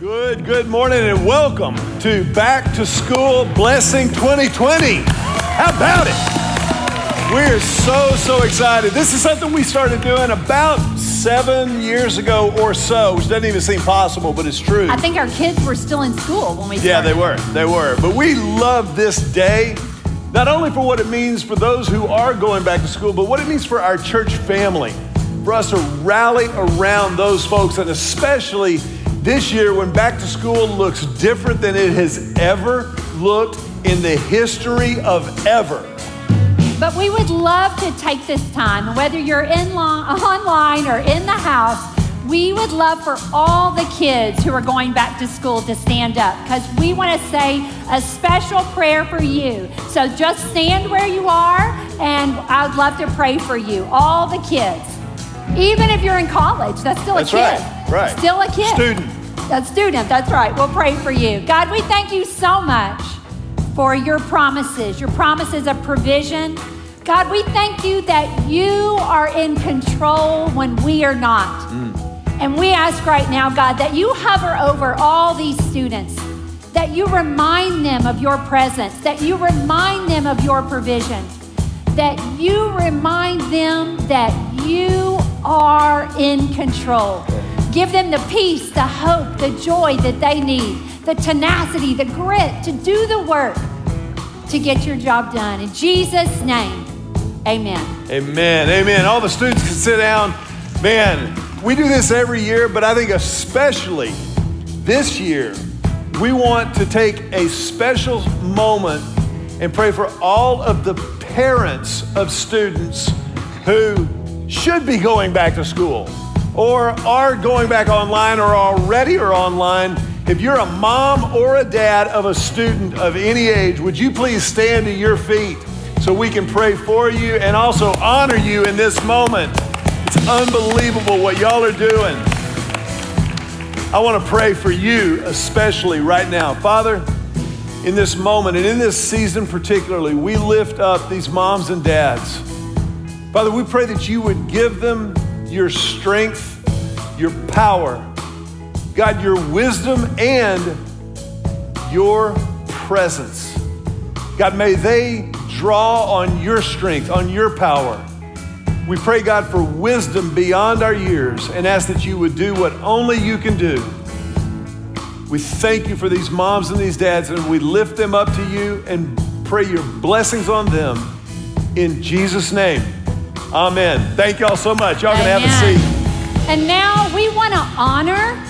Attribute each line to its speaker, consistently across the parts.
Speaker 1: Good, good morning and welcome to Back to School Blessing 2020. How about it? We're so, so excited. This is something we started doing about seven years ago or so, which doesn't even seem possible, but it's true.
Speaker 2: I think our kids were still in school when we started.
Speaker 1: Yeah, they were. They were. But we love this day, not only for what it means for those who are going back to school, but what it means for our church family, for us to rally around those folks, and especially this year when back to school looks different than it has ever looked in the history of ever.
Speaker 2: But we would love to take this time, whether you're in lo- online or in the house, we would love for all the kids who are going back to school to stand up because we want to say a special prayer for you. So just stand where you are, and I'd love to pray for you, all the kids. Even if you're in college, that's still
Speaker 1: That's
Speaker 2: a kid.
Speaker 1: right, right.
Speaker 2: Still a kid.
Speaker 1: Student.
Speaker 2: A student, that's right. We'll pray for you. God, we thank you so much for your promises, your promises of provision. God, we thank you that you are in control when we are not. Mm. And we ask right now, God, that you hover over all these students, that you remind them of your presence, that you remind them of your provision, that you remind them that you are in control. Give them the peace, the hope, the joy that they need, the tenacity, the grit to do the work to get your job done. In Jesus' name, amen.
Speaker 1: Amen. Amen. All the students can sit down. Man, we do this every year, but I think especially this year, we want to take a special moment and pray for all of the parents of students who should be going back to school or are going back online or already are online. If you're a mom or a dad of a student of any age, would you please stand to your feet so we can pray for you and also honor you in this moment? It's unbelievable what y'all are doing. I want to pray for you, especially right now. Father, in this moment and in this season particularly, we lift up these moms and dads. Father, we pray that you would give them your strength, your power, God, your wisdom, and your presence. God, may they draw on your strength, on your power. We pray, God, for wisdom beyond our years and ask that you would do what only you can do. We thank you for these moms and these dads, and we lift them up to you and pray your blessings on them in Jesus' name. Amen. Thank y'all so much. Y'all can have a seat.
Speaker 2: And now we want to honor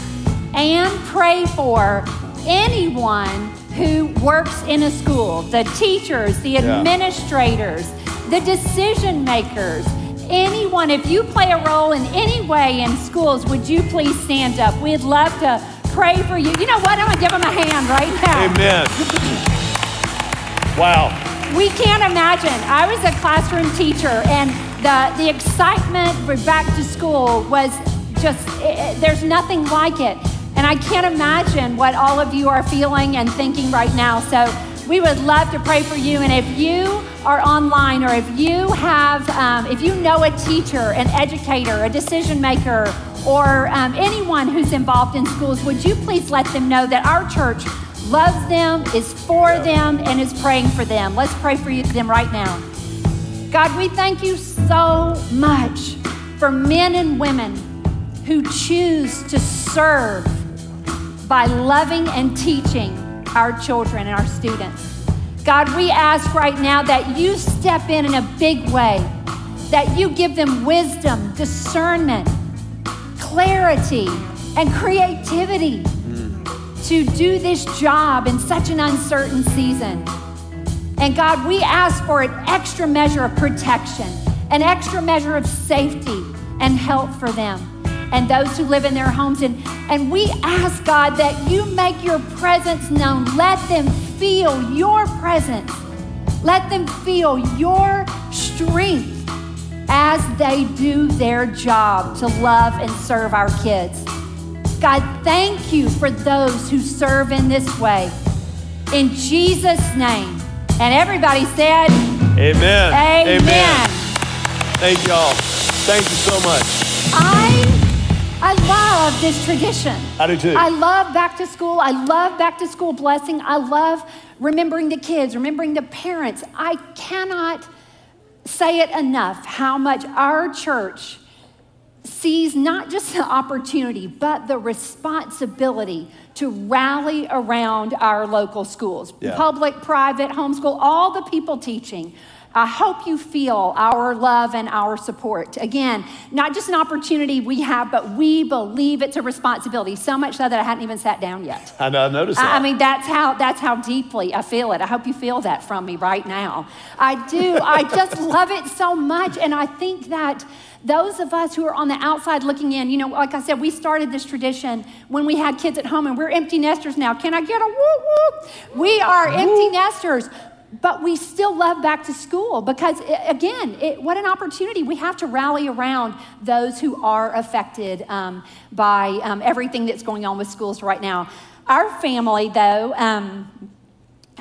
Speaker 2: and pray for anyone who works in a school the teachers, the
Speaker 1: Yeah.
Speaker 2: administrators, the decision makers. Anyone, if you play a role in any way in schools, would you please stand up? We'd love to pray for you. You know what? I'm going to give them a hand right now.
Speaker 1: Amen. Wow.
Speaker 2: We can't imagine. I was a classroom teacher, and the, the excitement for back to school was just, it, it- there's nothing like it. And I can't imagine what all of you are feeling and thinking right now. So we would love to pray for you. And if you are online or if you have, um, if you know a teacher, an educator, a decision maker, or um, anyone who's involved in schools, would you please let them know that our church loves them, is for them, and is praying for them. Let's pray for you, them right now. God, we thank you so much for men and women who choose to serve by loving and teaching our children and our students. God, we ask right now that you step in in a big way, that you give them wisdom, discernment, clarity, and creativity to do this job in such an uncertain season. And God, we ask for an extra measure of protection, an extra measure of safety and help for them and those who live in their homes. And, and we ask, God, that you make your presence known. Let them feel your presence. Let them feel your strength as they do their job to love and serve our kids. God, thank you for those who serve in this way. In Jesus' name. And everybody said,
Speaker 1: Amen.
Speaker 2: Amen.
Speaker 1: Thank y'all. Thank you so much.
Speaker 2: I I love this tradition.
Speaker 1: I do too.
Speaker 2: I love back to school. I love back to school blessing. I love remembering the kids, remembering the parents. I cannot say it enough how much our church sees not just the opportunity, but the responsibility to rally around our local schools
Speaker 1: Yeah.
Speaker 2: public, private, homeschool, all the people teaching. I hope you feel our love and our support. Again, not just an opportunity we have, but we believe it's a responsibility. So much so that I hadn't even sat down yet.
Speaker 1: I know, I noticed that.
Speaker 2: I I mean, that's how that's how deeply I feel it. I hope you feel that from me right now. I do. I just love it so much, and I think that those of us who are on the outside looking in, you know, like I said, we started this tradition when we had kids at home, and we're empty nesters now. Can I get a whoop whoop? We are empty nesters. But we still love back to school because, i- again, it, what an opportunity. We have to rally around those who are affected um, by um, everything that's going on with schools right now. Our family, though, um,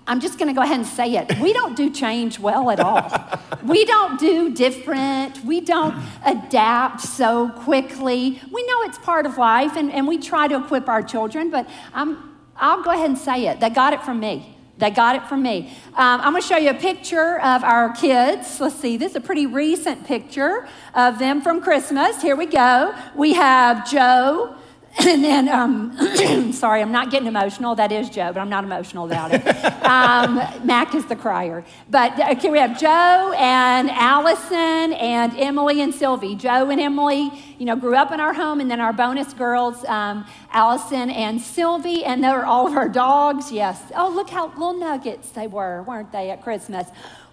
Speaker 2: I'm just going to go ahead and say it. We don't do change well at all. we don't do different. We don't adapt so quickly. We know it's part of life, and, and we try to equip our children, but um, I'll go ahead and say it. They got it from me. They got it from me. Um, I'm going to show you a picture of our kids. Let's see, this is a pretty recent picture of them from Christmas. Here we go. We have Joe, and then, um, sorry, I'm not getting emotional. That is Joe, but I'm not emotional about it. Um, Mac is the crier. But okay, we have Joe and Allison and Emily and Sylvie. Joe and Emily, you know, grew up in our home, and then our bonus girls, um, Allison and Sylvie, and they're all of our dogs. Yes. Oh, look how little nuggets they were, weren't they, at Christmas?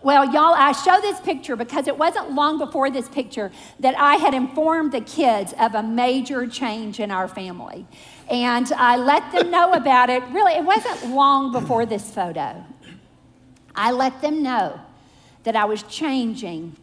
Speaker 2: Well, y'all, I show this picture because it wasn't long before this picture that I had informed the kids of a major change in our family. And I let them know about it. Really, it wasn't long before this photo. I let them know that I was changing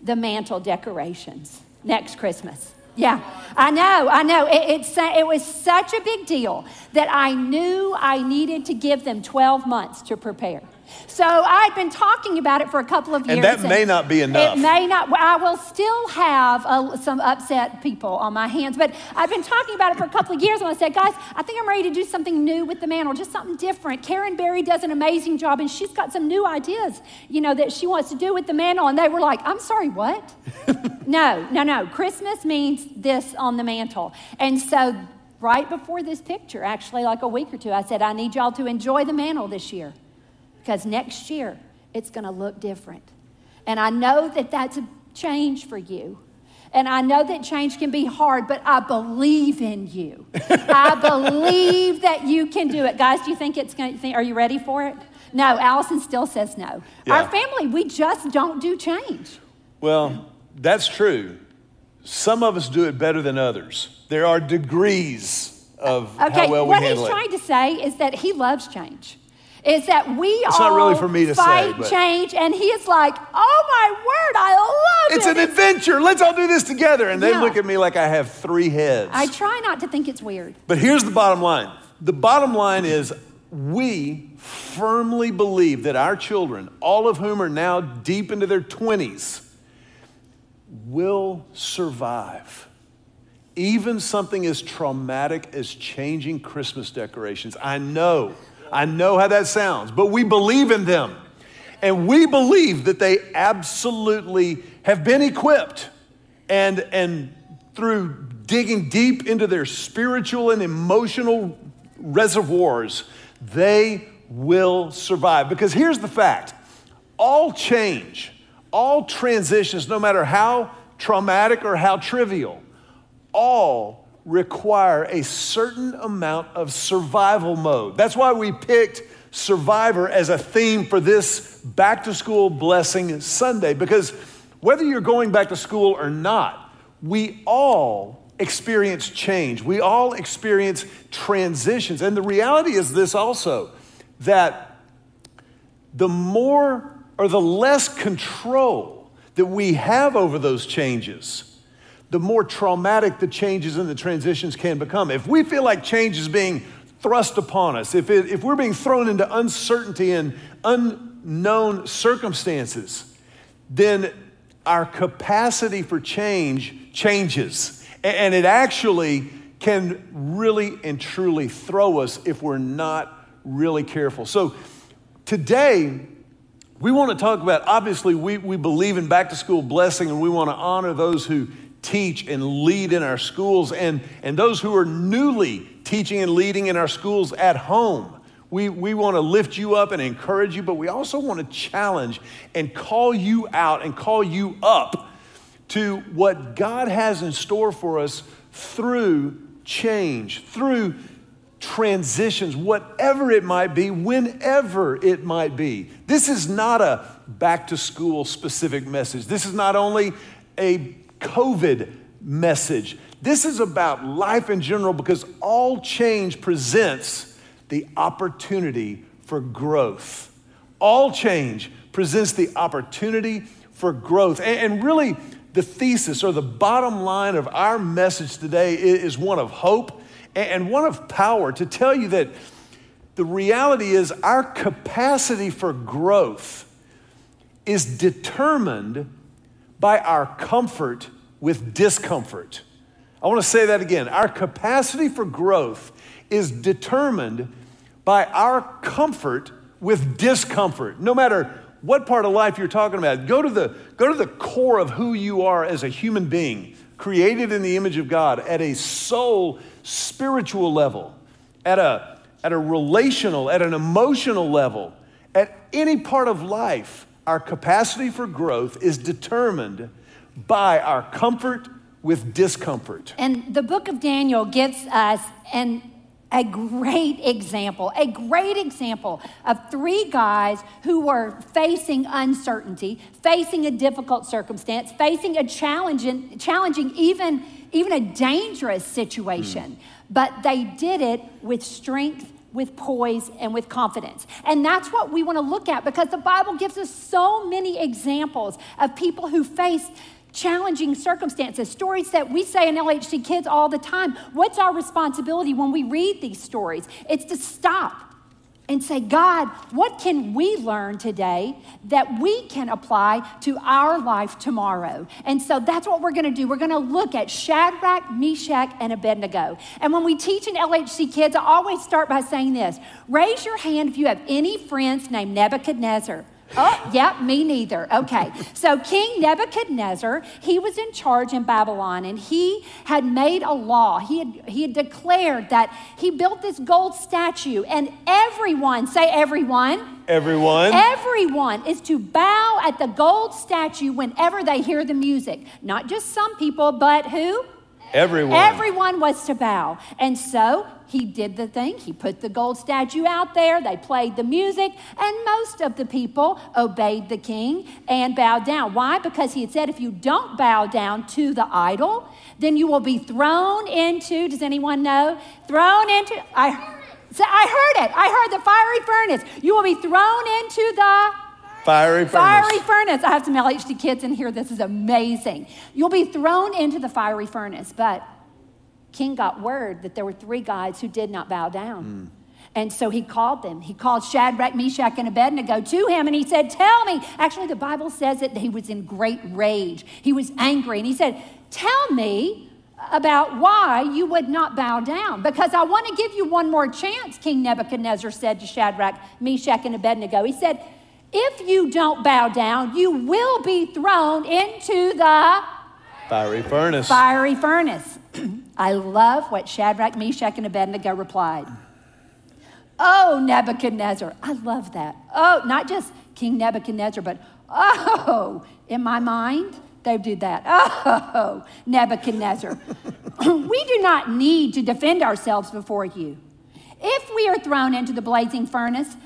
Speaker 2: the mantle decorations next Christmas. Yeah, I know, I know. It, it's, it was such a big deal that I knew I needed to give them 12 months to prepare. So I'd been talking about it for a couple of years.
Speaker 1: And that may not be enough.
Speaker 2: It may not. I will still have uh, some upset people on my hands, but I've been talking about it for a couple of years. And I said, guys, I think I'm ready to do something new with the mantle, just something different. Karen Berry does an amazing job, and she's got some new ideas, you know, that she wants to do with the mantle. And they were like, I'm sorry, what? no, no, no. Christmas means this on the mantle. And so right before this picture, actually, like a week or two, I said, I need y'all to enjoy the mantle this year because next year it's going to look different. And I know that that's a change for you. And I know that change can be hard, but I believe in you. I believe that you can do it. Guys, do you think it's going to, are you ready for it? No, Allison still says no.
Speaker 1: Yeah.
Speaker 2: Our family, we just don't do change.
Speaker 1: Well, that's true. Some of us do it better than others. There are degrees of
Speaker 2: Okay,
Speaker 1: how well we handle it.
Speaker 2: what he's trying to say is that he loves change. Is that we
Speaker 1: It's
Speaker 2: all
Speaker 1: not really for me to say,
Speaker 2: fight
Speaker 1: but-
Speaker 2: change, and he is like, "Oh my word, I love
Speaker 1: It's
Speaker 2: it."
Speaker 1: an adventure. Let's all do this together. And they
Speaker 2: Yeah.
Speaker 1: look at me like I have three heads.
Speaker 2: I try not to think it's weird.
Speaker 1: But here's the bottom line the bottom line is we firmly believe that our children, all of whom are now deep into their 20s, will survive. Even something as traumatic as changing Christmas decorations. I know, I know how that sounds, but we believe in them. And we believe that they absolutely have been equipped and, and through digging deep into their spiritual and emotional reservoirs, they will survive. Because here's the fact all change, all transitions, no matter how traumatic or how trivial, all require a certain amount of survival mode. That's why we picked survivor as a theme for this back to school blessing Sunday, because whether you're going back to school or not, we all experience change. We all experience transitions. And the reality is this also that the more or the less control that we have over those changes, the more traumatic the changes and the transitions can become. If we feel like change is being thrust upon us, if, it, if we're being thrown into uncertainty and unknown circumstances, then our capacity for change changes. And it actually can really and truly throw us if we're not really careful. So today, we want to talk about obviously, we, we believe in back to school blessing and we want to honor those who teach and lead in our schools and, and those who are newly teaching and leading in our schools at home. We, we want to lift you up and encourage you, but we also want to challenge and call you out and call you up to what God has in store for us through change, through transitions, whatever it might be, whenever it might be. This is not a back to school specific message. This is not only a COVID message. This is about life in general because all change presents the opportunity for growth. All change presents the opportunity for growth. And, really, the thesis or the bottom line of our message today is one of hope and one of power to tell you that the reality is our capacity for growth is determined by our comfort with discomfort. I want to say that again. Our capacity for growth is determined by our comfort with discomfort. No matter what part of life you're talking about, go to the, go to the core of who you are as a human being, created in the image of God at a soul, spiritual level, at a, at a relational, at an emotional level, at any part of life. Our capacity for growth is determined by our comfort with discomfort.
Speaker 2: And the book of Daniel gives us an a great example, a great example of three guys who were facing uncertainty, facing a difficult circumstance, facing a challenging, challenging even, even a dangerous situation. Mm. But they did it with strength with poise and with confidence. And that's what we want to look at because the Bible gives us so many examples of people who faced challenging circumstances, stories that we say in LHC Kids all the time. What's our responsibility when we read these stories? It's to stop and say, God, what can we learn today that we can apply to our life tomorrow? And so that's what we're going to do. We're going to look at Shadrach, Meshach, and Abednego. And when we teach in LHC Kids, I always start by saying this raise your hand if you have any friends named Nebuchadnezzar. Oh, yeah, me neither. Okay. So King Nebuchadnezzar, he was in charge in Babylon and he had made a law. He had, he had declared that he built this gold statue and everyone, say everyone.
Speaker 1: Everyone.
Speaker 2: Everyone is to bow at the gold statue whenever they hear the music. Not just some people, but who?
Speaker 1: Everyone.
Speaker 2: Everyone was to bow. And so he did the thing. He put the gold statue out there. They played the music, and most of the people obeyed the king and bowed down. Why? Because he had said, if you don't bow down to the idol, then you will be thrown into, does anyone know? Thrown into, I, I heard it. I heard the fiery furnace. You will be thrown into the
Speaker 1: Fiery furnace.
Speaker 2: Fiery furnace. I have some LHC kids in here. This is amazing. You'll be thrown into the fiery furnace, but king got word that there were three guys who did not bow down. Mm. And so he called them. He called Shadrach, Meshach, and Abednego to him, and he said, Tell me. Actually, the Bible says that he was in great rage. He was angry, and he said, Tell me about why you would not bow down, because I want to give you one more chance, King Nebuchadnezzar said to Shadrach, Meshach, and Abednego. He said, If you don't bow down, you will be thrown into the
Speaker 1: fiery furnace.
Speaker 2: Fiery furnace. I love what Shadrach, Meshach, and Abednego replied. Oh, Nebuchadnezzar. I love that. Oh, not just King Nebuchadnezzar, but oh, in my mind, they did that. Oh, Nebuchadnezzar. we do not need to defend ourselves before you. If we are thrown into the blazing furnace,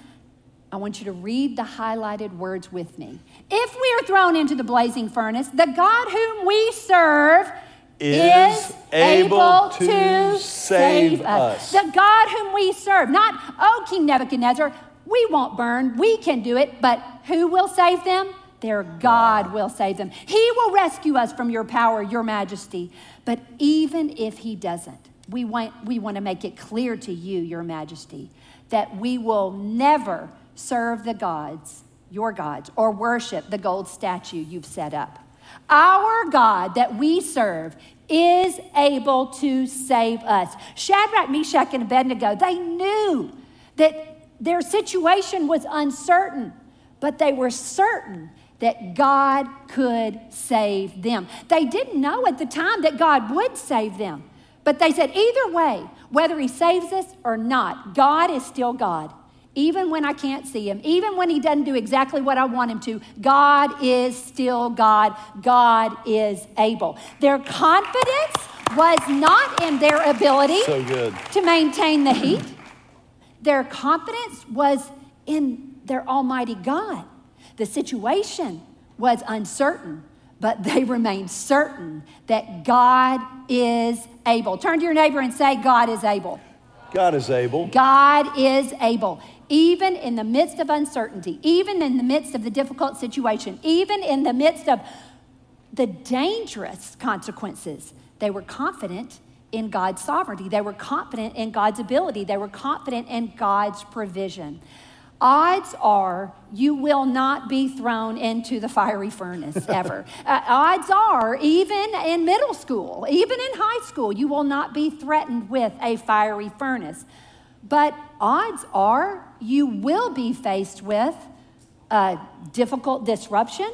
Speaker 2: I want you to read the highlighted words with me. If we are thrown into the blazing furnace, the God whom we serve is, able to save us. The God whom we serve, not, oh, King Nebuchadnezzar, we won't burn, we can do it, but who will save them? Their God will save them. He will rescue us from your power, your majesty. But even if He doesn't, we want, we want to make it clear to you, your majesty, that we will never serve the gods, your gods, or worship the gold statue you've set up. Our God that we serve is able to save us. Shadrach, Meshach, and Abednego, they knew that their situation was uncertain, but they were certain that God could save them. They didn't know at the time that God would save them, but they said, either way, whether He saves us or not, God is still God. Even when I can't see him, even when he doesn't do exactly what I want him to, God is still God. God is able. Their confidence was not in their ability
Speaker 1: So
Speaker 2: to maintain the heat. Their confidence was in their Almighty God. The situation was uncertain, but they remained certain that God is able. Turn to your neighbor and say, God is able.
Speaker 1: God is able.
Speaker 2: God is able. Even in the midst of uncertainty, even in the midst of the difficult situation, even in the midst of the dangerous consequences, they were confident in God's sovereignty. They were confident in God's ability. They were confident in God's provision. Odds are you will not be thrown into the fiery furnace ever. uh, odds are, even in middle school, even in high school, you will not be threatened with a fiery furnace. But odds are you will be faced with a difficult disruption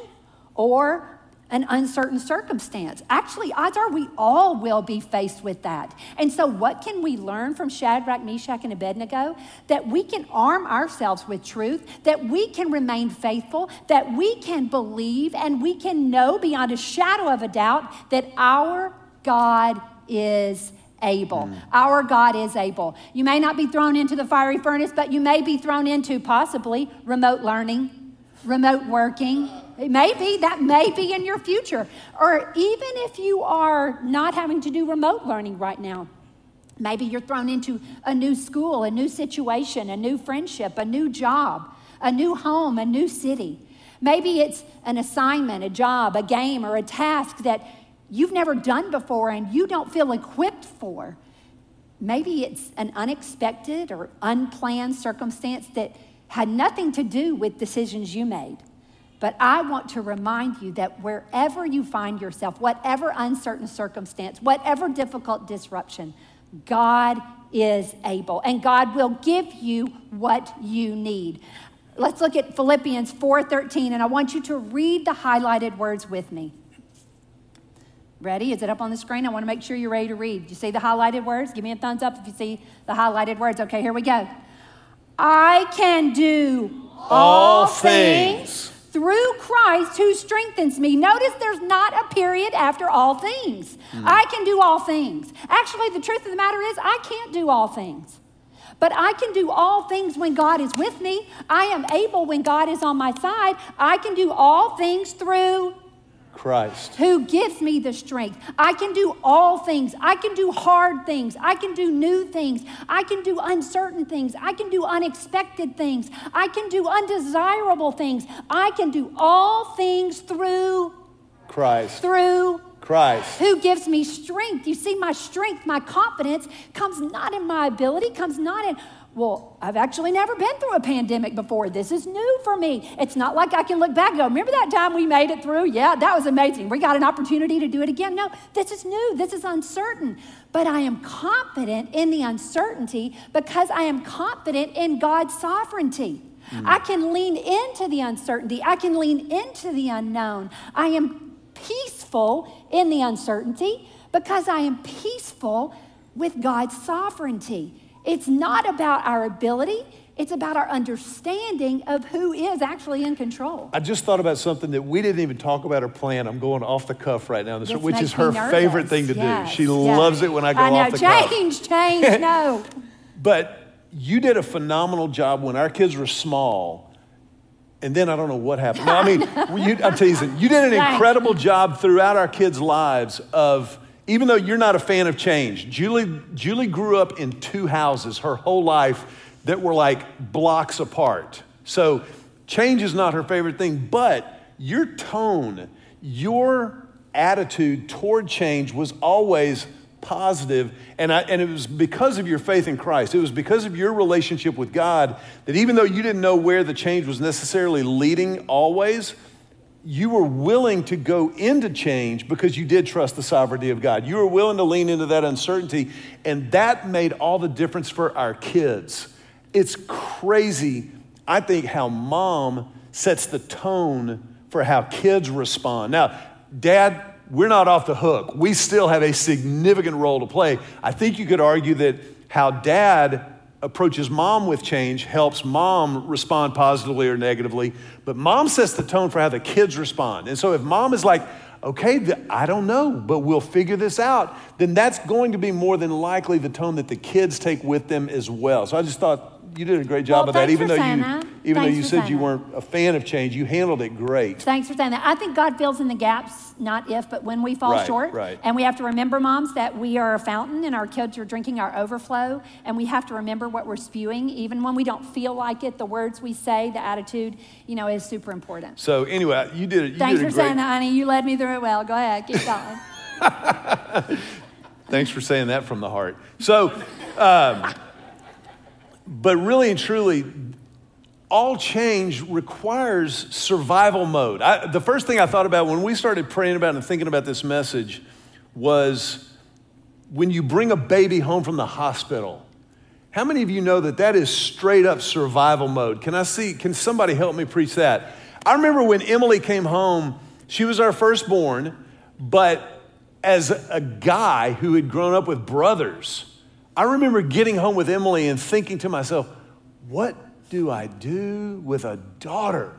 Speaker 2: or an uncertain circumstance. Actually, odds are we all will be faced with that. And so, what can we learn from Shadrach, Meshach, and Abednego? That we can arm ourselves with truth, that we can remain faithful, that we can believe, and we can know beyond a shadow of a doubt that our God is able. Mm. Our God is able. You may not be thrown into the fiery furnace, but you may be thrown into possibly remote learning, remote working it may be, that may be in your future. Or even if you are not having to do remote learning right now, maybe you're thrown into a new school, a new situation, a new friendship, a new job, a new home, a new city. Maybe it's an assignment, a job, a game, or a task that you've never done before and you don't feel equipped for. Maybe it's an unexpected or unplanned circumstance that had nothing to do with decisions you made. But I want to remind you that wherever you find yourself, whatever uncertain circumstance, whatever difficult disruption, God is able and God will give you what you need. Let's look at Philippians 4:13 and I want you to read the highlighted words with me. Ready? Is it up on the screen? I want to make sure you're ready to read. You see the highlighted words? Give me a thumbs up if you see the highlighted words. Okay, here we go. I can do all, all things through Christ who strengthens me. Notice there's not a period after all things. Mm. I can do all things. Actually, the truth of the matter is, I can't do all things. But I can do all things when God is with me. I am able when God is on my side. I can do all things through
Speaker 1: Christ.
Speaker 2: Who gives me the strength. I can do all things. I can do hard things. I can do new things. I can do uncertain things. I can do unexpected things. I can do undesirable things. I can do all things through
Speaker 1: Christ.
Speaker 2: Through
Speaker 1: Christ.
Speaker 2: Who gives me strength. You see, my strength, my confidence comes not in my ability, comes not in well, I've actually never been through a pandemic before. This is new for me. It's not like I can look back and go, remember that time we made it through? Yeah, that was amazing. We got an opportunity to do it again. No, this is new. This is uncertain. But I am confident in the uncertainty because I am confident in God's sovereignty. Mm. I can lean into the uncertainty, I can lean into the unknown. I am peaceful in the uncertainty because I am peaceful with God's sovereignty. It's not about our ability, it's about our understanding of who is actually in control.
Speaker 1: I just thought about something that we didn't even talk about or plan. I'm going off the cuff right now, which is her favorite thing to yes, do. She yes. loves it when I go I
Speaker 2: know.
Speaker 1: off the
Speaker 2: change,
Speaker 1: cuff.
Speaker 2: Change, change, no.
Speaker 1: but you did a phenomenal job when our kids were small. And then I don't know what happened. No, I mean, you, I'm teasing. You did an incredible job throughout our kids' lives of even though you're not a fan of change, Julie, Julie grew up in two houses her whole life that were like blocks apart. So change is not her favorite thing, but your tone, your attitude toward change was always positive, and, I, and it was because of your faith in Christ. It was because of your relationship with God that even though you didn't know where the change was necessarily leading always, you were willing to go into change because you did trust the sovereignty of God. You were willing to lean into that uncertainty, and that made all the difference for our kids. It's crazy, I think, how mom sets the tone for how kids respond. Now, dad, we're not off the hook. We still have a significant role to play. I think you could argue that how dad approaches mom with change helps mom respond positively or negatively, but mom sets the tone for how the kids respond. And so if mom is like, okay, I don't know, but we'll figure this out, then that's going to be more than likely the tone that the kids take with them as well. So I just thought you did a great job
Speaker 2: well,
Speaker 1: of that.
Speaker 2: Even
Speaker 1: though
Speaker 2: you,
Speaker 1: that. even
Speaker 2: thanks
Speaker 1: though you said you weren't a fan of change, you handled it great.
Speaker 2: Thanks for saying that. I think God fills in the gaps, not if, but when we fall
Speaker 1: Right,
Speaker 2: short.
Speaker 1: right.
Speaker 2: And we have to remember, moms, that we are a fountain and our kids are drinking our overflow. And we have to remember what we're spewing, even when we don't feel like it. The words we say, the attitude, you know, is super important.
Speaker 1: So anyway, you did it. You
Speaker 2: Thanks
Speaker 1: did
Speaker 2: for
Speaker 1: great.
Speaker 2: saying that, honey. You led me through it well. Go ahead, keep going.
Speaker 1: Thanks for saying that from the heart. So, um, but really and truly, all change requires survival mode. I, the first thing I thought about when we started praying about and thinking about this message was when you bring a baby home from the hospital. How many of you know that that is straight up survival mode? Can I see, can somebody help me preach that? I remember when Emily came home, she was our firstborn, but as a guy who had grown up with brothers, I remember getting home with Emily and thinking to myself, what do I do with a daughter?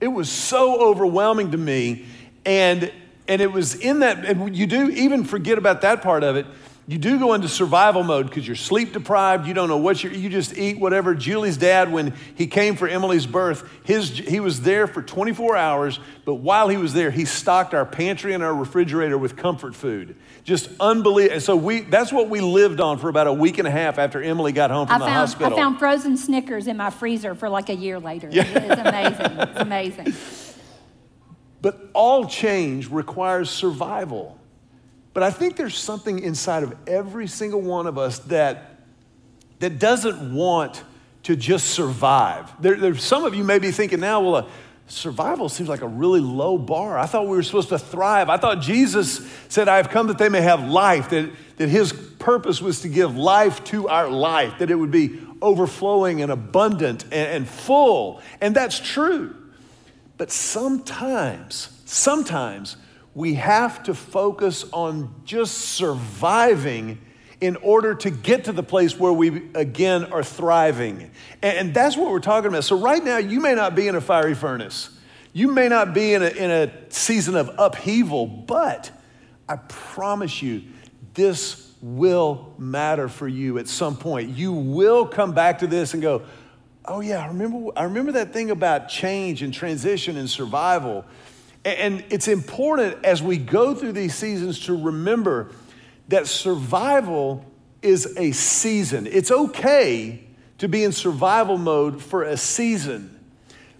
Speaker 1: It was so overwhelming to me. And, and it was in that, and you do even forget about that part of it. You do go into survival mode because you're sleep deprived. You don't know what you're, you just eat whatever. Julie's dad, when he came for Emily's birth, his, he was there for 24 hours, but while he was there, he stocked our pantry and our refrigerator with comfort food. Just unbelievable. And So we, that's what we lived on for about a week and a half after Emily got home from
Speaker 2: I
Speaker 1: the
Speaker 2: found,
Speaker 1: hospital.
Speaker 2: I found frozen Snickers in my freezer for like a year later. Yeah. It's amazing. It's amazing.
Speaker 1: But all change requires survival. But I think there's something inside of every single one of us that, that doesn't want to just survive. There, there's some of you may be thinking now, well, uh, survival seems like a really low bar. I thought we were supposed to thrive. I thought Jesus said, I have come that they may have life, that, that his purpose was to give life to our life, that it would be overflowing and abundant and, and full. And that's true. But sometimes, sometimes we have to focus on just surviving in order to get to the place where we again are thriving. And that's what we're talking about. So, right now, you may not be in a fiery furnace, you may not be in a, in a season of upheaval, but I promise you, this will matter for you at some point. You will come back to this and go, Oh yeah, I remember, I remember that thing about change and transition and survival. And it's important as we go through these seasons to remember that survival is a season. It's okay to be in survival mode for a season,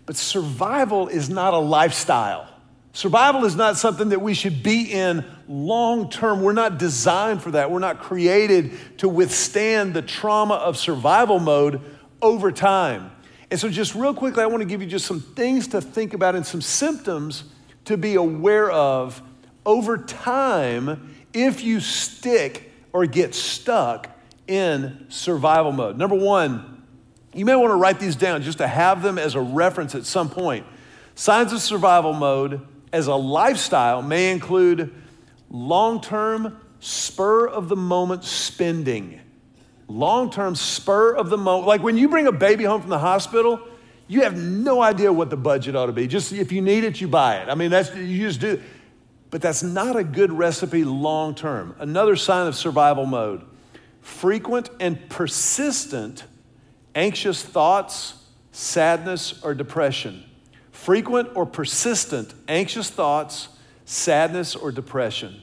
Speaker 1: but survival is not a lifestyle. Survival is not something that we should be in long term. We're not designed for that. We're not created to withstand the trauma of survival mode over time. And so, just real quickly, I want to give you just some things to think about and some symptoms to be aware of over time if you stick or get stuck in survival mode. Number one, you may want to write these down just to have them as a reference at some point. Signs of survival mode as a lifestyle may include long term, spur of the moment spending. Long term, spur of the moment. Like when you bring a baby home from the hospital, you have no idea what the budget ought to be. Just if you need it, you buy it. I mean, that's you just do. But that's not a good recipe long term. Another sign of survival mode frequent and persistent anxious thoughts, sadness, or depression. Frequent or persistent anxious thoughts, sadness, or depression.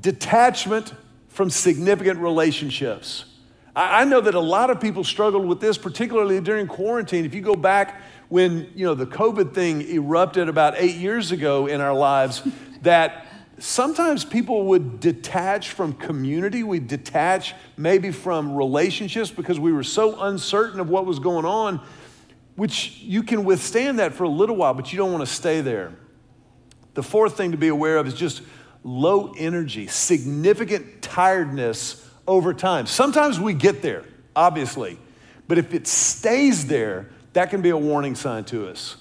Speaker 1: Detachment from significant relationships. I know that a lot of people struggled with this, particularly during quarantine. If you go back when you know the COVID thing erupted about eight years ago in our lives, that sometimes people would detach from community. We'd detach maybe from relationships because we were so uncertain of what was going on. which you can withstand that for a little while, but you don't want to stay there. The fourth thing to be aware of is just low energy, significant tiredness over time. Sometimes we get there, obviously, but if it stays there, that can be a warning sign to us.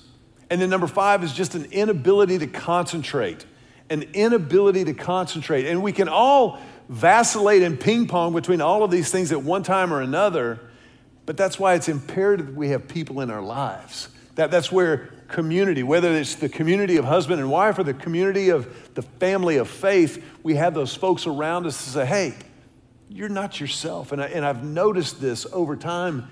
Speaker 1: And then number five is just an inability to concentrate, an inability to concentrate. And we can all vacillate and ping pong between all of these things at one time or another, but that's why it's imperative we have people in our lives. That, that's where community, whether it's the community of husband and wife or the community of the family of faith, we have those folks around us to say, hey, you're not yourself. And, I, and I've noticed this over time.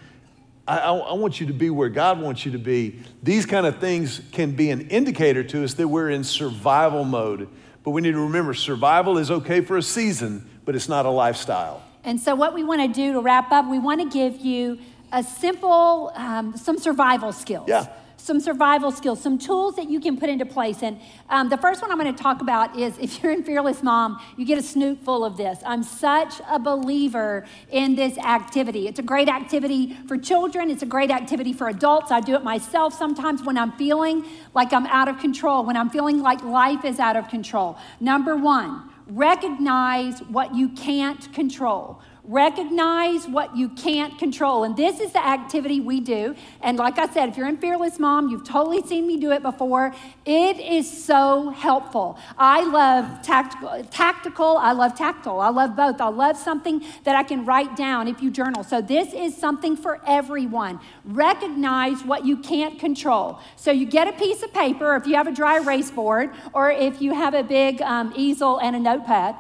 Speaker 1: I, I, I want you to be where God wants you to be. These kind of things can be an indicator to us that we're in survival mode. But we need to remember survival is okay for a season, but it's not a lifestyle.
Speaker 2: And so, what we want to do to wrap up, we want to give you a simple, um, some survival skills.
Speaker 1: Yeah
Speaker 2: some survival skills, some tools that you can put into place. And um, the first one I'm going to talk about is if you're in Fearless Mom, you get a snoot full of this. I'm such a believer in this activity. It's a great activity for children, it's a great activity for adults. I do it myself sometimes when I'm feeling like I'm out of control, when I'm feeling like life is out of control. Number one, recognize what you can't control. Recognize what you can't control. And this is the activity we do. And like I said, if you're in Fearless Mom, you've totally seen me do it before. It is so helpful. I love tactical, tactical. I love tactile. I love both. I love something that I can write down if you journal. So this is something for everyone. Recognize what you can't control. So you get a piece of paper, if you have a dry erase board, or if you have a big um, easel and a notepad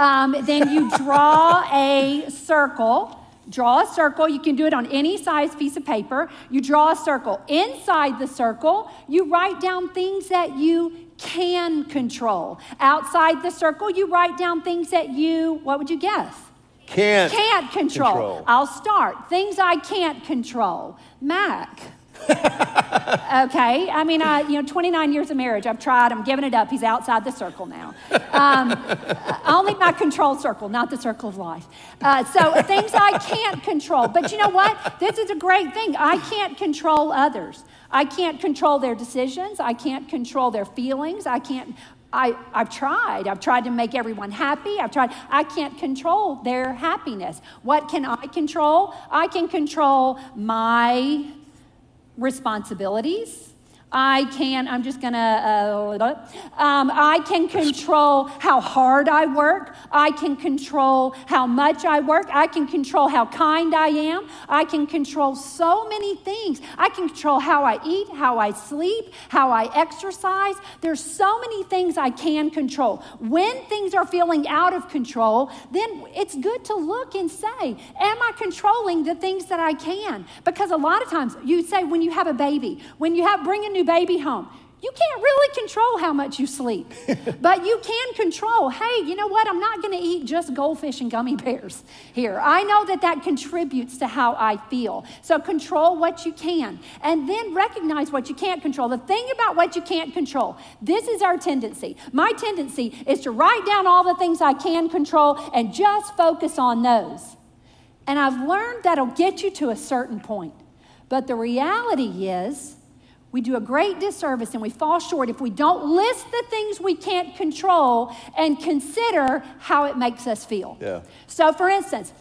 Speaker 2: um, then you draw a circle. Draw a circle. You can do it on any size piece of paper. You draw a circle. Inside the circle, you write down things that you can control. Outside the circle, you write down things that you, what would you guess?
Speaker 1: Can't.
Speaker 2: Can't control. control. I'll start. Things I can't control. Mac. okay, I mean, I, you know, 29 years of marriage, I've tried, I'm giving it up. He's outside the circle now. Um, only my control circle, not the circle of life. Uh, so things I can't control. But you know what? This is a great thing. I can't control others. I can't control their decisions. I can't control their feelings. I can't. I, I've tried. I've tried to make everyone happy. I've tried. I can't control their happiness. What can I control? I can control my responsibilities I can, I'm just gonna, uh, um, I can control how hard I work. I can control how much I work. I can control how kind I am. I can control so many things. I can control how I eat, how I sleep, how I exercise. There's so many things I can control. When things are feeling out of control, then it's good to look and say, Am I controlling the things that I can? Because a lot of times you say when you have a baby, when you have bring a new new baby home. You can't really control how much you sleep, but you can control, hey, you know what? I'm not going to eat just goldfish and gummy bears here. I know that that contributes to how I feel. So control what you can and then recognize what you can't control. The thing about what you can't control, this is our tendency. My tendency is to write down all the things I can control and just focus on those. And I've learned that'll get you to a certain point. But the reality is, we do a great disservice and we fall short if we don't list the things we can't control and consider how it makes us feel.
Speaker 1: Yeah.
Speaker 2: So, for instance,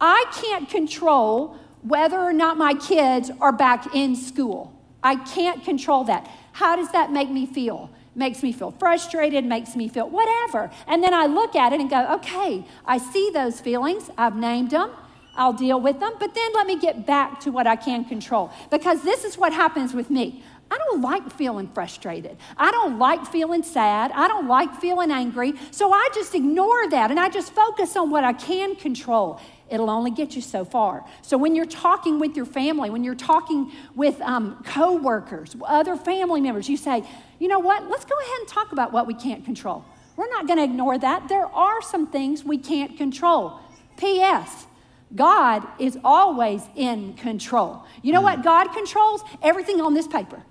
Speaker 2: I can't control whether or not my kids are back in school. I can't control that. How does that make me feel? Makes me feel frustrated, makes me feel whatever. And then I look at it and go, okay, I see those feelings, I've named them. I'll deal with them, but then let me get back to what I can control. Because this is what happens with me. I don't like feeling frustrated. I don't like feeling sad. I don't like feeling angry. So I just ignore that and I just focus on what I can control. It'll only get you so far. So when you're talking with your family, when you're talking with um, coworkers, other family members, you say, you know what? Let's go ahead and talk about what we can't control. We're not going to ignore that. There are some things we can't control. P.S. God is always in control. You know what mm. God controls? Everything on this paper.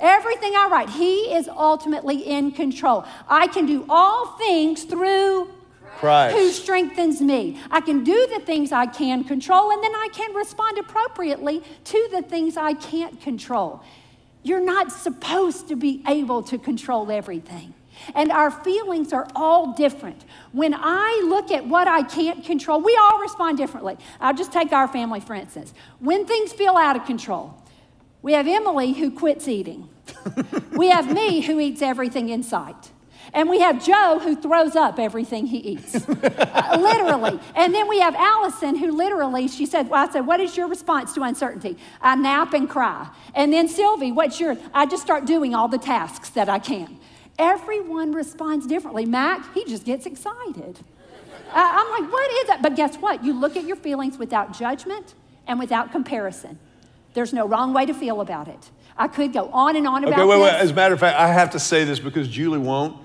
Speaker 2: Everything I write, He is ultimately in control. I can do all things through
Speaker 1: Christ.
Speaker 2: who strengthens me. I can do the things I can control, and then I can respond appropriately to the things I can't control. You're not supposed to be able to control everything. And our feelings are all different. When I look at what I can't control, we all respond differently. I'll just take our family, for instance. When things feel out of control, we have Emily who quits eating, we have me who eats everything in sight. And we have Joe who throws up everything he eats, uh, literally. And then we have Allison who literally, she said, well, I said, what is your response to uncertainty? I nap and cry. And then Sylvie, what's your, I just start doing all the tasks that I can. Everyone responds differently. Mac, he just gets excited. Uh, I'm like, what is that? But guess what? You look at your feelings without judgment and without comparison. There's no wrong way to feel about it. I could go on and on about
Speaker 1: Okay, wait, wait. As a matter of fact, I have to say this because Julie won't.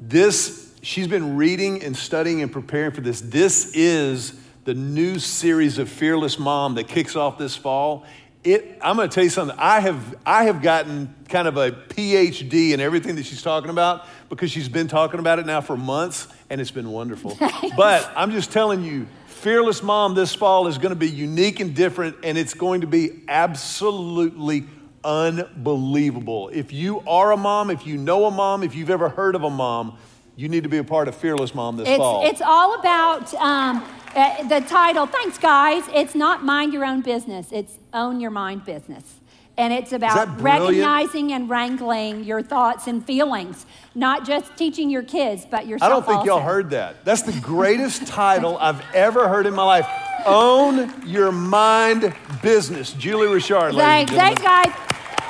Speaker 1: This, she's been reading and studying and preparing for this. This is the new series of Fearless Mom that kicks off this fall. It, I'm going to tell you something. I have, I have gotten kind of a PhD in everything that she's talking about because she's been talking about it now for months, and it's been wonderful. but I'm just telling you, Fearless Mom this fall is going to be unique and different, and it's going to be absolutely unbelievable. If you are a mom, if you know a mom, if you've ever heard of a mom, you need to be a part of Fearless Mom this
Speaker 2: It's,
Speaker 1: fall.
Speaker 2: it's all about um, uh, the title. Thanks, guys. It's not mind your own business, it's own your mind business. And it's about recognizing and wrangling your thoughts and feelings, not just teaching your kids, but yourself.
Speaker 1: I don't think y'all heard that. That's the greatest title I've ever heard in my life. Own your mind business. Julie Richard,
Speaker 2: Thanks, thanks, guys.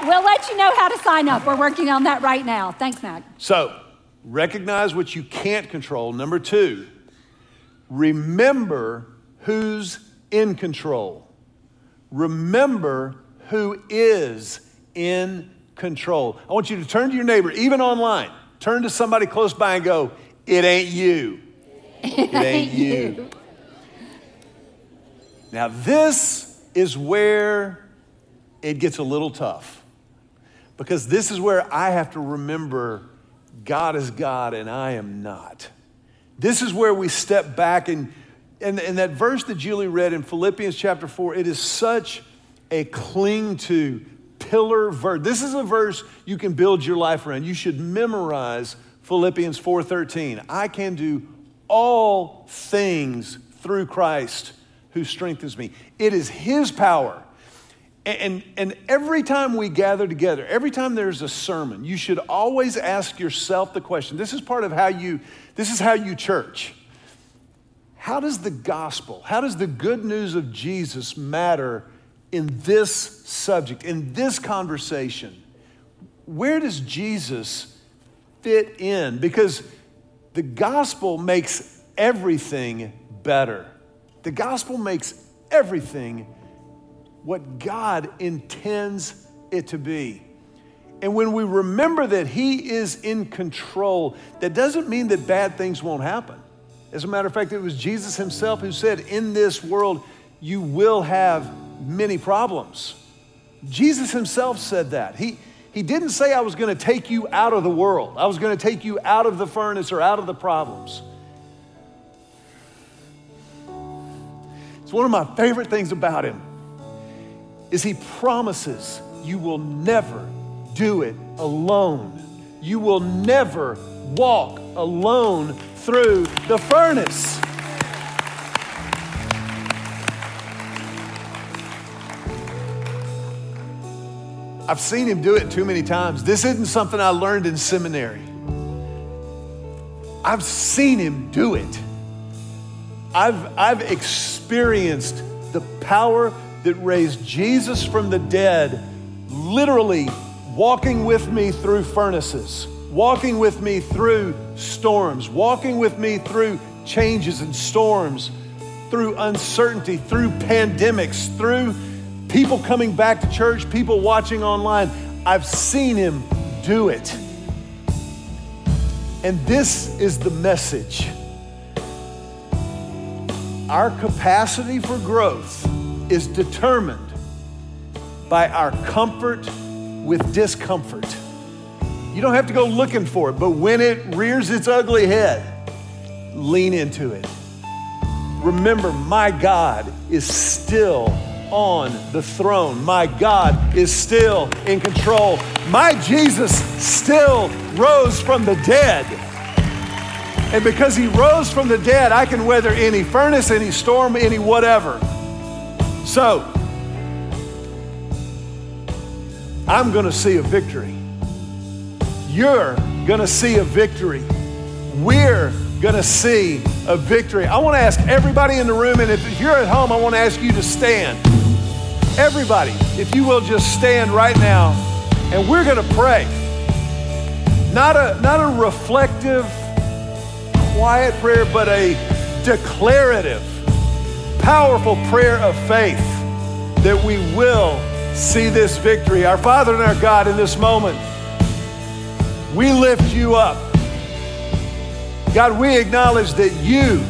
Speaker 2: We'll let you know how to sign up. We're working on that right now. Thanks, Mac.
Speaker 1: So, recognize what you can't control. Number two, remember who's in control. Remember who is in control. I want you to turn to your neighbor, even online. Turn to somebody close by and go, It ain't you. It ain't you. Now, this is where it gets a little tough because this is where I have to remember God is God and I am not. This is where we step back and, and, and that verse that Julie read in Philippians chapter 4, it is such a cling to pillar verse. This is a verse you can build your life around. You should memorize Philippians 4:13. I can do all things through Christ who strengthens me. It is his power. And, and every time we gather together, every time there's a sermon, you should always ask yourself the question. This is part of how you, this is how you church. How does the gospel, how does the good news of Jesus matter in this subject, in this conversation? Where does Jesus fit in? Because the gospel makes everything better. The gospel makes everything what God intends it to be. And when we remember that He is in control, that doesn't mean that bad things won't happen. As a matter of fact, it was Jesus Himself who said, In this world, you will have many problems. Jesus Himself said that. He, he didn't say, I was going to take you out of the world, I was going to take you out of the furnace or out of the problems. It's one of my favorite things about Him is he promises you will never do it alone. You will never walk alone through the furnace. I've seen him do it too many times. This isn't something I learned in seminary. I've seen him do it. I've, I've experienced the power that raised Jesus from the dead, literally walking with me through furnaces, walking with me through storms, walking with me through changes and storms, through uncertainty, through pandemics, through people coming back to church, people watching online. I've seen him do it. And this is the message. Our capacity for growth is determined by our comfort with discomfort. You don't have to go looking for it, but when it rears its ugly head, lean into it. Remember, my God is still on the throne. My God is still in control. My Jesus still rose from the dead. And because he rose from the dead, I can weather any furnace, any storm, any whatever. So, I'm going to see a victory. You're going to see a victory. We're going to see a victory. I want to ask everybody in the room, and if you're at home, I want to ask you to stand. Everybody, if you will just stand right now, and we're going to pray. Not a, not a reflective, quiet prayer, but a declarative, powerful prayer of faith that we will see this victory. Our Father and our God, in this moment, we lift you up. God, we acknowledge that you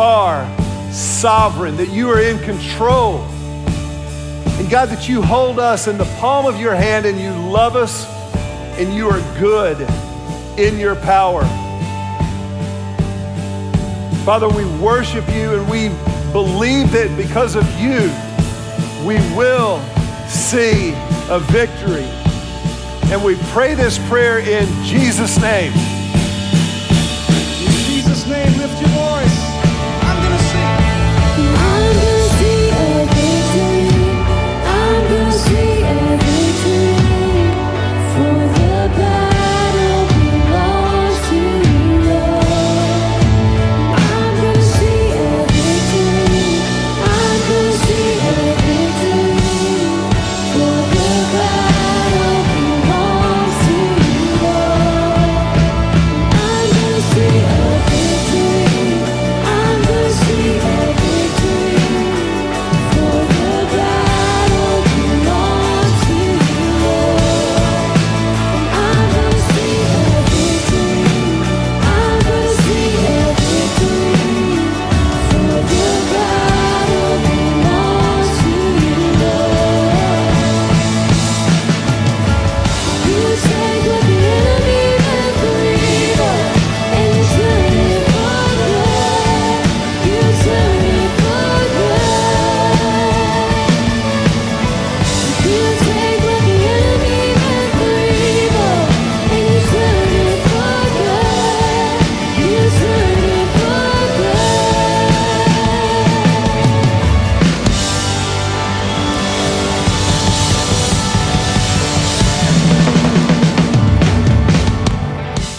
Speaker 1: are sovereign, that you are in control. And God, that you hold us in the palm of your hand and you love us and you are good in your power. Father, we worship you and we believe that because of you, we will see a victory. And we pray this prayer in Jesus' name.